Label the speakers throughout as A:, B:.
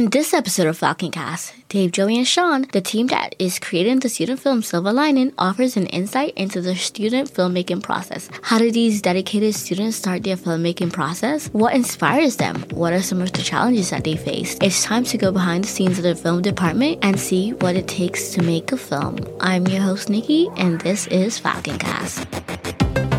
A: In this episode of FalconCast, Dave, Joey, and Sean, the team that is creating the student film Silver Lining, offers an insight into the student filmmaking process. How do these dedicated students start their filmmaking process? What inspires them? What are some of the challenges that they face? It's time to go behind the scenes of the film department and see what it takes to make a film. I'm your host, Nikki, and this is FalconCast.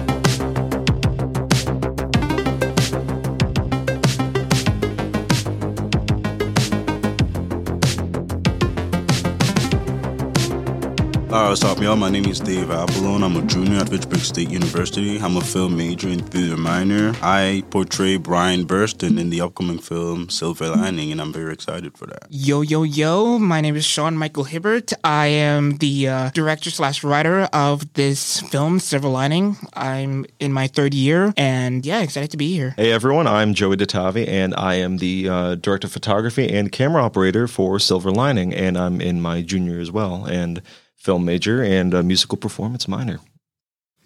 B: Hi, what's up, y'all? My name is Dave Appolon. I'm a junior at Fitchburg State University. I'm a film major and theater minor. I portray Brian Burston in the upcoming film Silver Lining, and I'm very excited for that.
C: Yo, yo, yo. My name is Sean-Michael Hibbert. I am the uh, director slash writer of this film, Silver Lining. I'm in my third year, and yeah, excited to be here.
D: Hey everyone, I'm Joey DiTavi, and I am the uh, director of photography and camera operator for Silver Lining, and I'm in my junior as well, and film major and a musical performance minor.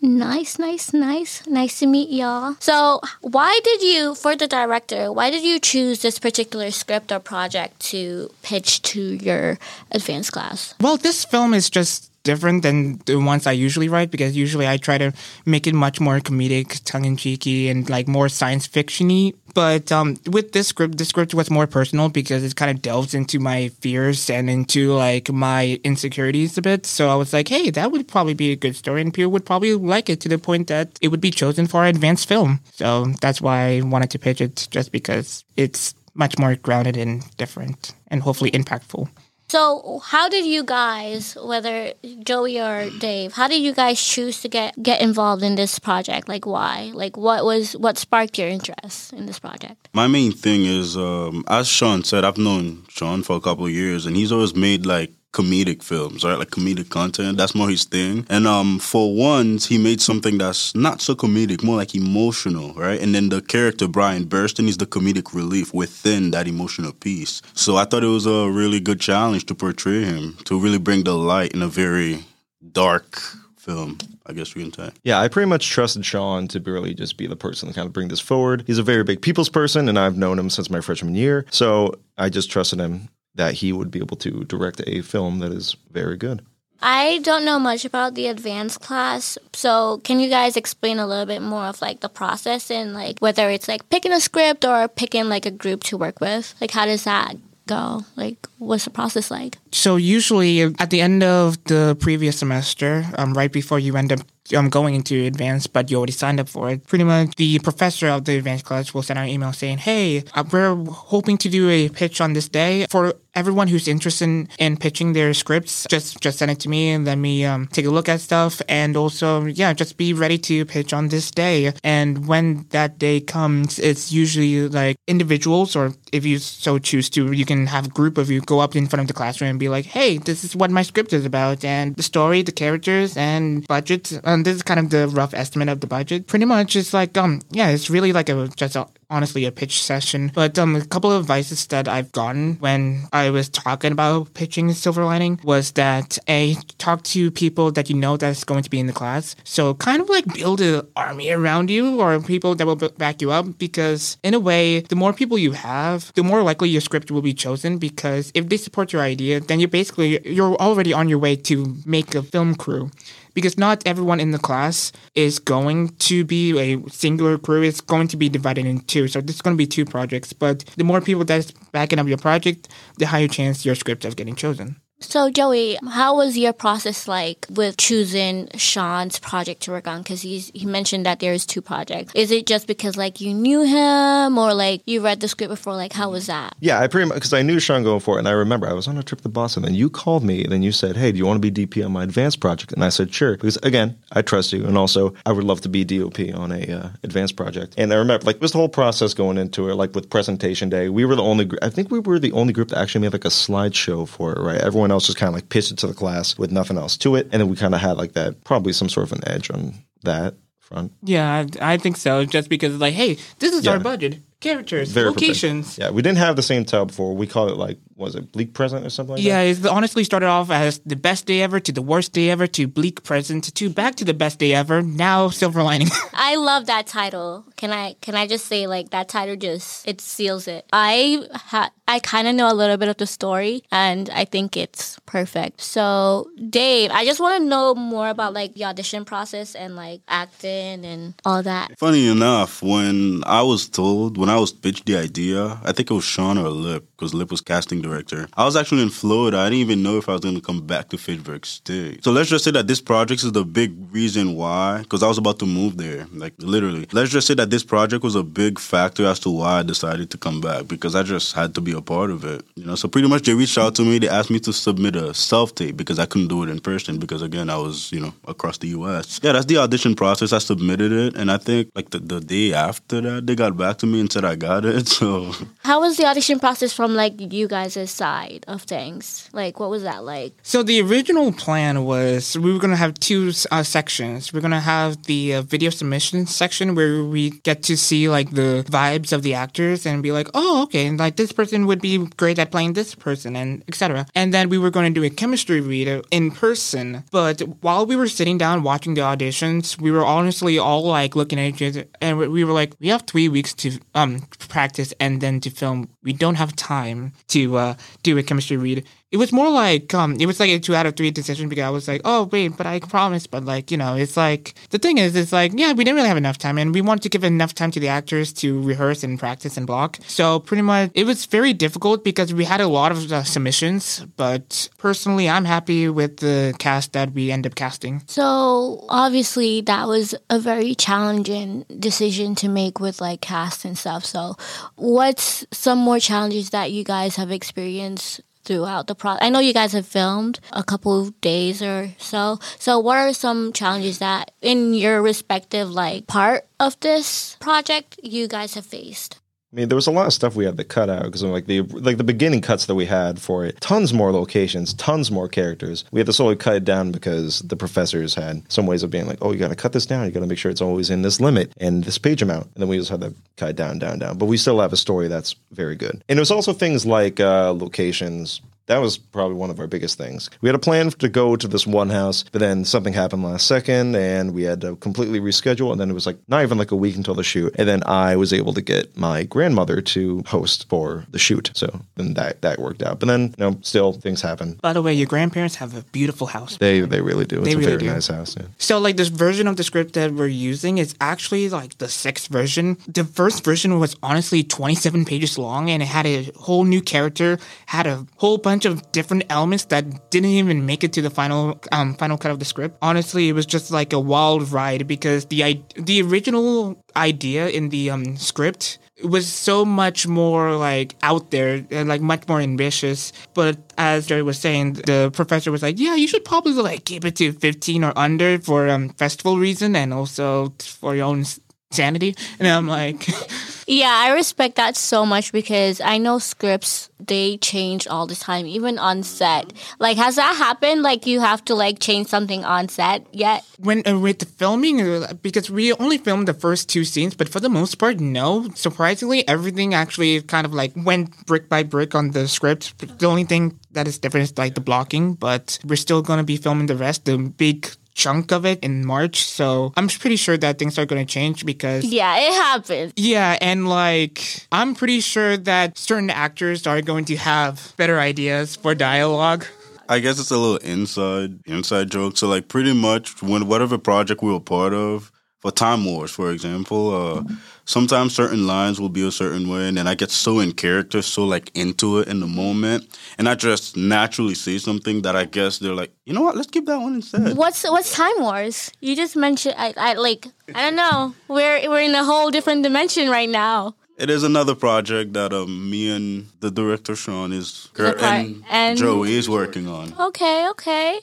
A: Nice, nice, nice. Nice to meet y'all. So, why did you, for the director, why did you choose this particular script or project to pitch to your advanced class?
C: Well, this film is just different than the ones I usually write because usually I try to make it much more comedic, tongue in cheeky, and like more science fictiony. But um, with this script, the script was more personal because it kind of delves into my fears and into like my insecurities a bit. So I was like, hey, that would probably be a good story, and people would probably like it to the point that it would be chosen for an advanced film. So that's why I wanted to pitch it, just because it's much more grounded and different, and hopefully impactful.
A: So, how did you guys, whether Joey or Dave, how did you guys choose to get get involved in this project? Like, why? Like, what was what sparked your interest in this project?
B: My main thing is, um, as Sean said, I've known Sean for a couple of years, and he's always made like comedic films, right? Like comedic content. That's more his thing. And um, for once, he made something that's not so comedic, more like emotional, right? And then the character Brian Burston is the comedic relief within that emotional piece. So I thought it was a really good challenge to portray him, to really bring the light in a very dark film. I guess we can say.
D: Yeah, I pretty much trusted Sean to really just be the person to kind of bring this forward. He's a very big people's person, and I've known him since my freshman year. So I just trusted him that he would be able to direct a film that is very good.
A: I don't know much about the advanced class, so can you guys explain a little bit more of like the process and like whether it's like picking a script or picking like a group to work with? Like how does that go? Like what's the process like?
C: So usually at the end of the previous semester, um, right before you end up um, going into advanced, but you already signed up for it. Pretty much the professor of the advanced class will send out an email saying, hey, uh, we're hoping to do a pitch on this day. For everyone who's interested in, in pitching their scripts, just just send it to me and let me um, take a look at stuff. And also, yeah, just be ready to pitch on this day. And when that day comes, it's usually like individuals, or if you so choose to, you can have a group of you go up in front of the classroom and be like, hey, this is what my script is about, and the story, the characters, and budget. Um, this is kind of the rough estimate of the budget. Pretty much, it's like um, yeah, it's really like a just a honestly a pitch session. But um, a couple of advices that I've gotten when I was talking about pitching Silver Lining was that a talk to people that you know that's going to be in the class. So kind of like build an army around you or people that will back you up because in a way, the more people you have, the more likely your script will be chosen because if they support your idea, then you're basically you're already on your way to make a film crew because not everyone in the class is going to be a singular crew. It's going to be divided in two. So there's going to be two projects. But the more people that's backing up your project, the higher chance your script of getting chosen.
A: So, Joey, how was your process like with choosing Sean's project to work on? Because he mentioned that there's two projects. Is it just because like you knew him, or like you read the script before? Like, how was that?
D: Yeah, I pretty much because I knew Sean going for it, and I remember I was on a trip to Boston, and you called me, and then you said, "Hey, do you want to be DP on my advanced project?" And I said, "Sure," because again, I trust you, and also I would love to be DOP on a uh, advanced project. And I remember like it was the whole process going into it, like with presentation day. We were the only, I think we were the only group that actually made like a slideshow for it. Right, everyone else just kind of like pitched it to the class with nothing else to it, and then we kind of had like that probably some sort of an edge on that front.
C: Yeah, I, I think so. Just because like, hey, this is
D: Yeah.
C: our budget, characters,
D: Very
C: locations.
D: Yeah, we didn't have the same title before. We call it like was it Bleak Present or something like
C: Yeah,
D: that?
C: it honestly started off as the best day ever to the worst day ever to bleak present to back to the best day ever. Now silver lining.
A: I love that title. Can I can I just say like that title just it seals it. I ha- I kind of know a little bit of the story and I think it's perfect. So, Dave, I just want to know more about like the audition process and like acting and all that.
B: Funny enough, when I was told, when I was pitched the idea, I think it was Sean or Lip, because Lip was casting director. I was actually in Florida. I didn't even know if I was going to come back to Fitchburg State. So let's just say that this project is the big reason why, because I was about to move there, like literally. Let's just say that this project was a big factor as to why I decided to come back, because I just had to be a part of it. You know, so pretty much they reached out to me. They asked me to submit a self tape because I couldn't do it in person because again I was you know across the U.S. Yeah, that's the audition process. I submitted it, and I think like the, the day after that they got back to me and said I got it. So
A: How was the audition process from like you guys' side of things? Like what was that like?
C: So the original plan was we were to have two uh, sections. We're to have the uh, video submission section where we get to see like the vibes of the actors and be like, oh, okay, like this person would be great at playing this person and etc. And then we were going to do a chemistry read in person. But while we were sitting down watching the auditions, we were honestly all like looking at each other and we were like, we have three weeks to um practice and then to film. We don't have time to uh, Uh, do a chemistry read it was more like um it was like a two out of three decision because I was like, oh wait, but I promised, but like, you know, it's like the thing is it's like, yeah, we didn't really have enough time and we wanted to give enough time to the actors to rehearse and practice and block. So pretty much it was very difficult because we had a lot of uh, submissions, but personally I'm happy with the cast that we end up casting.
A: So obviously that was a very challenging decision to make with like cast and stuff. So what's some more challenges that you guys have experienced throughout the process? I know you guys have filmed a couple of days or so. So what are some challenges that in your respective like part of this project you guys have faced?
D: I mean, there was a lot of stuff we had to cut out because like the like the beginning cuts that we had for it, tons more locations, tons more characters. We had to slowly cut it down because the professors had some ways of being like, oh, you got to cut this down. You got to make sure it's always in this limit and this page amount. And then we just had to cut it down, down, down. But we still have a story that's very good. And was also things like uh, locations. That was probably one of our biggest things. We had a plan to go to this one house, but then something happened last second and we had to completely reschedule. And then it was like not even like a week until the shoot. And then I was able to get my grandmother to host for the shoot. So then that, that worked out. But then, you know, still things happen.
C: By the way, your grandparents have a beautiful house.
D: They they really do. It's
C: They
D: a
C: really
D: very
C: do.
D: nice house. Yeah.
C: So like this version of the script that we're using is actually like the sixth version. The first version was honestly 27 pages long and it had a whole new character, had a whole bunch of different elements that didn't even make it to the final um final cut of the script. Honestly, it was just like a wild ride because the the original idea in the um script was so much more like out there and like much more ambitious. But as Jerry was saying, the professor was like, "Yeah, you should probably like keep it to 15 or under for um festival reason and also for your own sanity." And I'm like,
A: Yeah, I respect that so much because I know scripts they change all the time, even on set. Like, has that happened? Like, you have to like change something on set yet?
C: when uh, with the filming uh, because we only filmed the first two scenes but for the most part no surprisingly everything actually kind of like went brick by brick on the script the only thing that is different is like the blocking but we're still to be filming the rest the big chunk of it in march so i'm pretty sure that things are going to change because
A: Yeah, it happens.
C: yeah, and like I'm pretty sure that certain actors are going to have better ideas for dialogue.
B: I guess it's a little inside inside joke. So like pretty much when whatever project we were part of, for Time Wars, for example, uh, sometimes certain lines will be a certain way, and then I get so in character, so like into it in the moment, and I just naturally say something that I guess they're like, you know what, let's keep that one instead.
A: What's what's Time Wars? You just mentioned I, I like I don't know. We're we're in a whole different dimension right now.
B: It is another project that um me and the director Sean is
A: The part-
B: and,
A: and-
B: Joey is working on.
A: Okay, okay.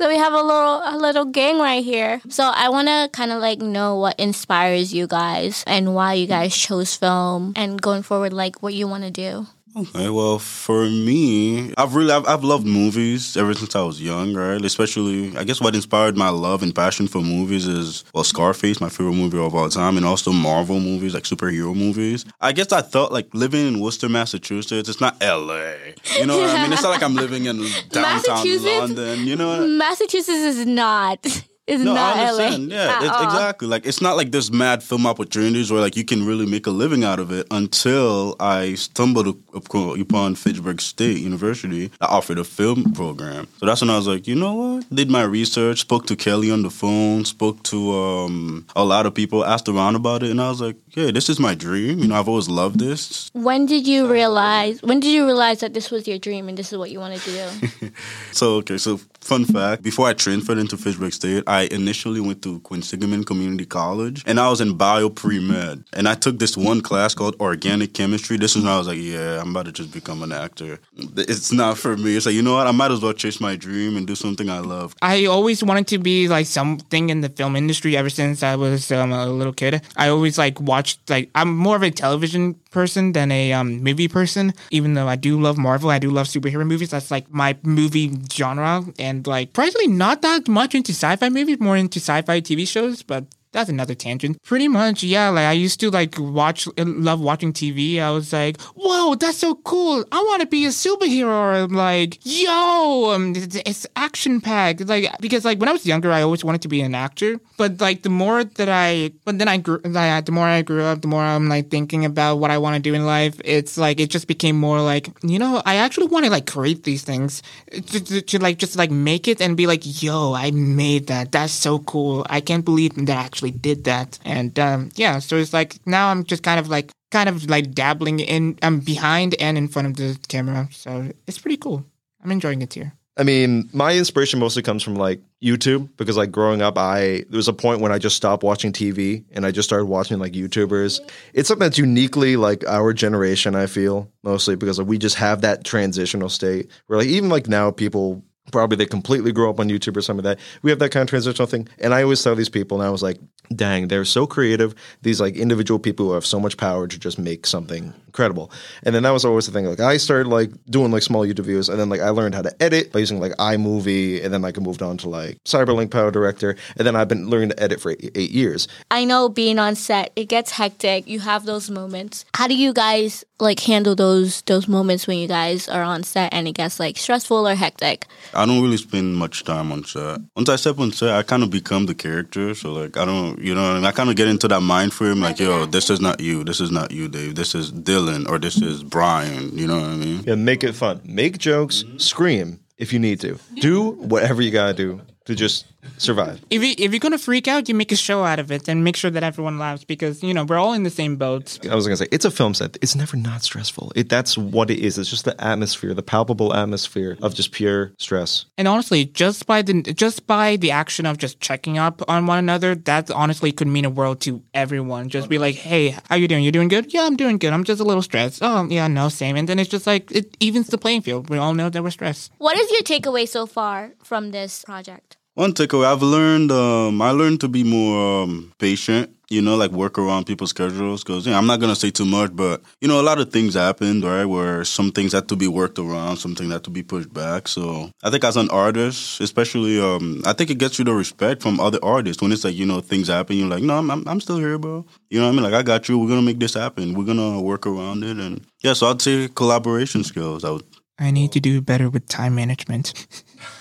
A: So we have a little a little gang right here. So I want to kind of like know what inspires you guys and why you guys chose film and going forward like what you want to do.
B: Okay, well, for me, I've really I've, I've loved movies ever since I was young, right? Especially, I guess what inspired my love and passion for movies is well, Scarface, my favorite movie of all time, and also Marvel movies, like superhero movies. I guess I thought like living in Worcester, Massachusetts. It's not L.A. You know what I mean? It's not like I'm living in downtown London. You know.
A: Massachusetts is not. Is
B: No,
A: not
B: I
A: LA.
B: understand. Yeah,
A: at
B: it's, exactly. Like it's not like there's mad film opportunities where like you can really make a living out of it until I stumbled upon Fitchburg State University that offered a film program. So that's when I was like, you know what? Did my research, spoke to Kelly on the phone, spoke to um, a lot of people, asked around about it, and I was like, yeah, this is my dream. You know, I've always loved this.
A: When did you realize? When did you realize that this was your dream and this is what you wanted to do?
B: So okay, so fun fact: before I transferred into Fitchburg State, I initially went to Quinsigamond Community College, and I was in bio pre med, and I took this one class called organic chemistry. This is when I was like, yeah, I'm about to just become an actor. It's not for me. It's like you know what? I might as well chase my dream and do something I love.
C: I always wanted to be like something in the film industry ever since I was um, a little kid. I always like watched like I'm more of a television person than a um, movie person. Even though I do love Marvel, I do love superhero movies. That's like my movie genre, and like probably not that much into sci-fi movies, more into sci-fi TV shows, but. That's another tangent. Pretty much, yeah. Like I used to like watch, love watching TV. I was like, "Whoa, that's so cool! I want to be a superhero." I'm like, "Yo, um, it's, action packed." Like because like when I was younger, I always wanted to be an actor. But like the more that I, but then I grew, like, the more I grew up, the more I'm like thinking about what I want to do in life. It's like it just became more like, you know, I actually want to like create these things to, to, to like just like make it and be like, "Yo, I made that. That's so cool! I can't believe that actually did that." And um, yeah, so it's like now I'm just kind of like kind of like dabbling in um behind and in front of the camera. So it's pretty cool. I'm enjoying it here.
D: I mean, my inspiration mostly comes from like YouTube because like growing up, I there was a point when I just stopped watching TV and I just started watching like YouTubers. It's something that's uniquely like our generation. I feel mostly because like, we just have that transitional state where like even like now people probably they completely grow up on YouTube or something like that. We have that kind of transitional thing. And I always saw these people and I was like, dang, they're so creative. These like individual people who have so much power to just make something incredible. And then that was always the thing. Like I started like doing like small YouTube videos and then like I learned how to edit by using like iMovie and then like I moved on to like CyberLink PowerDirector. And then I've been learning to edit for eight, eight years.
A: I know being on set, it gets hectic. You have those moments. How do you guys like handle those those moments when you guys are on set and it gets like stressful or hectic?
B: I don't really spend much time on set. Once I step on set, I kind of become the character. So like I don't, you know, what I, mean? I kind of get into that mind frame. Like, yo, this is not you. This is not you, Dave. This is Dylan or this is Brian. You know what I mean?
D: Yeah, make it fun. Make jokes, mm-hmm. scream if you need to. Do whatever you gotta do to just survive.
C: If you if you're gonna freak out, you make a show out of it and make sure that everyone laughs because you know we're all in the same boat.
D: I was gonna say it's a film set. It's never not stressful. It that's what it is. It's just the atmosphere, the palpable atmosphere of just pure stress.
C: And honestly, just by the just by the action of just checking up on one another, that honestly could mean a world to everyone. Just be like, "Hey, how you doing? You doing good? Yeah, I'm doing good. I'm just a little stressed. Oh, yeah, no, same." And then it's just like it evens the playing field. We all know that we're stressed.
A: What is your takeaway so far from this project?
B: One takeaway I've learned, um, I learned to be more um, patient. You know, like work around people's schedules. Because you know, I'm not gonna say too much, but you know, a lot of things happened, right? Where some things had to be worked around, some things had to be pushed back. So I think as an artist, especially, um, I think it gets you the respect from other artists when it's like you know things happen. You're like, no, I'm, I'm I'm still here, bro. You know what I mean? Like I got you. We're gonna make this happen. We're gonna work around it, and yeah. So I'd say collaboration skills. I would
C: I need to do better with time management.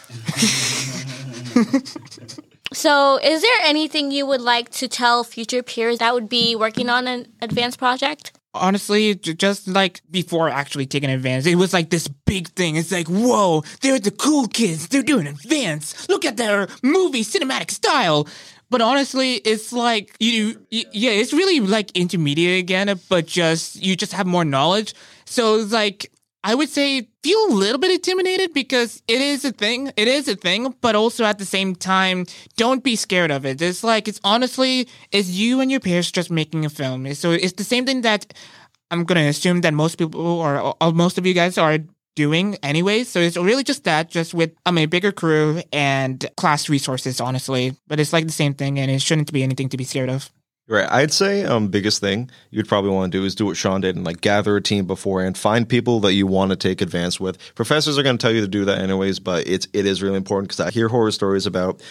A: So, is there anything you would like to tell future peers that would be working on an advanced project?
C: honestly, just like before actually taking advance, it was like this big thing. It's like, whoa, they're the cool kids. They're doing advance. Look at their movie cinematic style. But honestly, it's like you, you, yeah, it's really like intermediate again, but just you just have more knowledge. So it's like I would say feel a little bit intimidated because it is a thing. It is a thing, but also at the same time, don't be scared of it. It's like it's honestly it's you and your peers just making a film. So it's the same thing that I'm gonna assume that most people or, or most of you guys are doing anyway. So it's really just that, just with um, a bigger crew and class resources, honestly. But it's like the same thing, and it shouldn't be anything to be scared of.
D: Right. I'd say um biggest thing you'd probably want to do is do what Sean did and like gather a team beforehand, find people that you want to take advance with. Professors are going to tell you to do that anyways, but it's it is really important because I hear horror stories about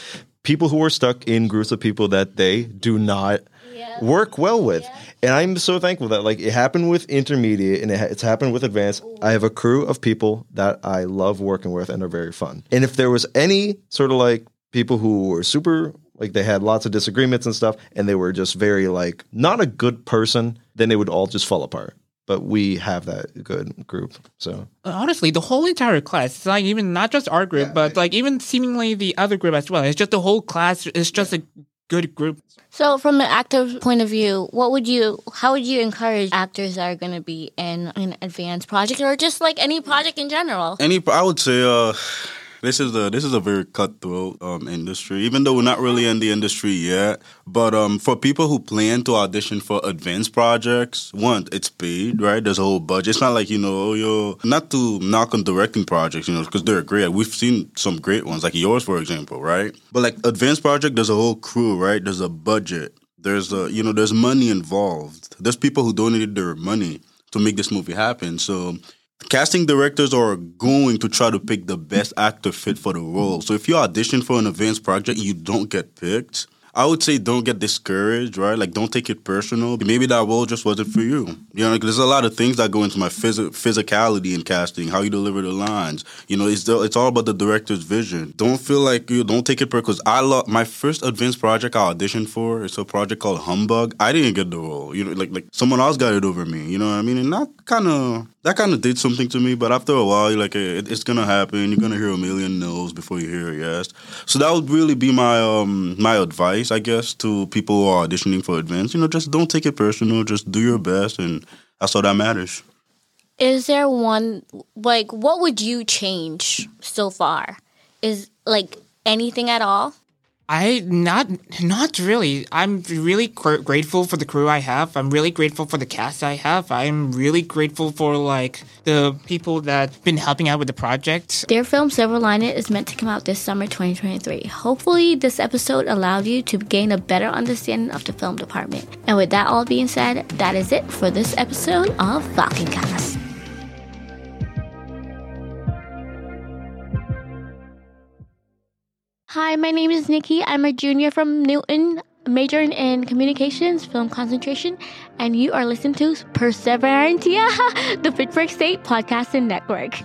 D: people who are stuck in groups of people that they do not work well with. And I'm so thankful that like it happened with intermediate and it, ha- it's happened with advanced. I have a crew of people that I love working with and are very fun. And if there was any sort of like people who were super like they had lots of disagreements and stuff and they were just very like not a good person, then they would all just fall apart. But we have that good group. So
C: Honestly, the whole entire class, it's like even not just our group, but like even seemingly the other group as well. It's just the whole class is just a good group.
A: So, from an actor's point of view, what would you, how would you encourage actors that are going to be in an advanced project or just like any project in general?
B: Any, I would say, uh, this is a this is a very cutthroat um, industry. Even though we're not really in the industry yet, but um, for people who plan to audition for advanced projects, one, it's paid, right? There's a whole budget. It's not like you know, oh, yo, not to knock on directing projects, you know, because they're great. We've seen some great ones, like yours, for example, right? But like advanced project, there's a whole crew, right? There's a budget. There's a you know, there's money involved. There's people who donated their money to make this movie happen. So casting directors are going to try to pick the best actor fit for the role. So if you audition for an advanced project, you don't get picked. I would say don't get discouraged, right? Like don't take it personal. Maybe that role just wasn't for you. You know, like, there's a lot of things that go into my phys- physicality in casting, how you deliver the lines. You know, it's the, it's all about the director's vision. Don't feel like you don't take it personal. Because I love my first advanced project I auditioned for. It's a project called Humbug. I didn't get the role. You know, like like someone else got it over me. You know what I mean? And that kind of that kind of did something to me. But after a while, you're like, it's gonna happen. You're gonna hear a million no's before you hear a yes. So that would really be my um my advice, I guess, to people who are auditioning for advance. You know, just don't take it personal. Just do your best, and that's all that matters.
A: Is there one, like, what would you change so far? Is like anything at all?
C: I not not really. I'm really gr- grateful for the crew I have. I'm really grateful for the cast I have. I'm really grateful for like the people that've been helping out with the project.
A: Their film Silver Lining is meant to come out this summer 2023. Hopefully, this episode allowed you to gain a better understanding of the film department. And with that all being said, that is it for this episode of FalconCast. Hi, my name is Nikki. I'm a junior from Newton, majoring in communications, film concentration, and you are listening to Perseverantia, the Fitchburg State Podcasting Network.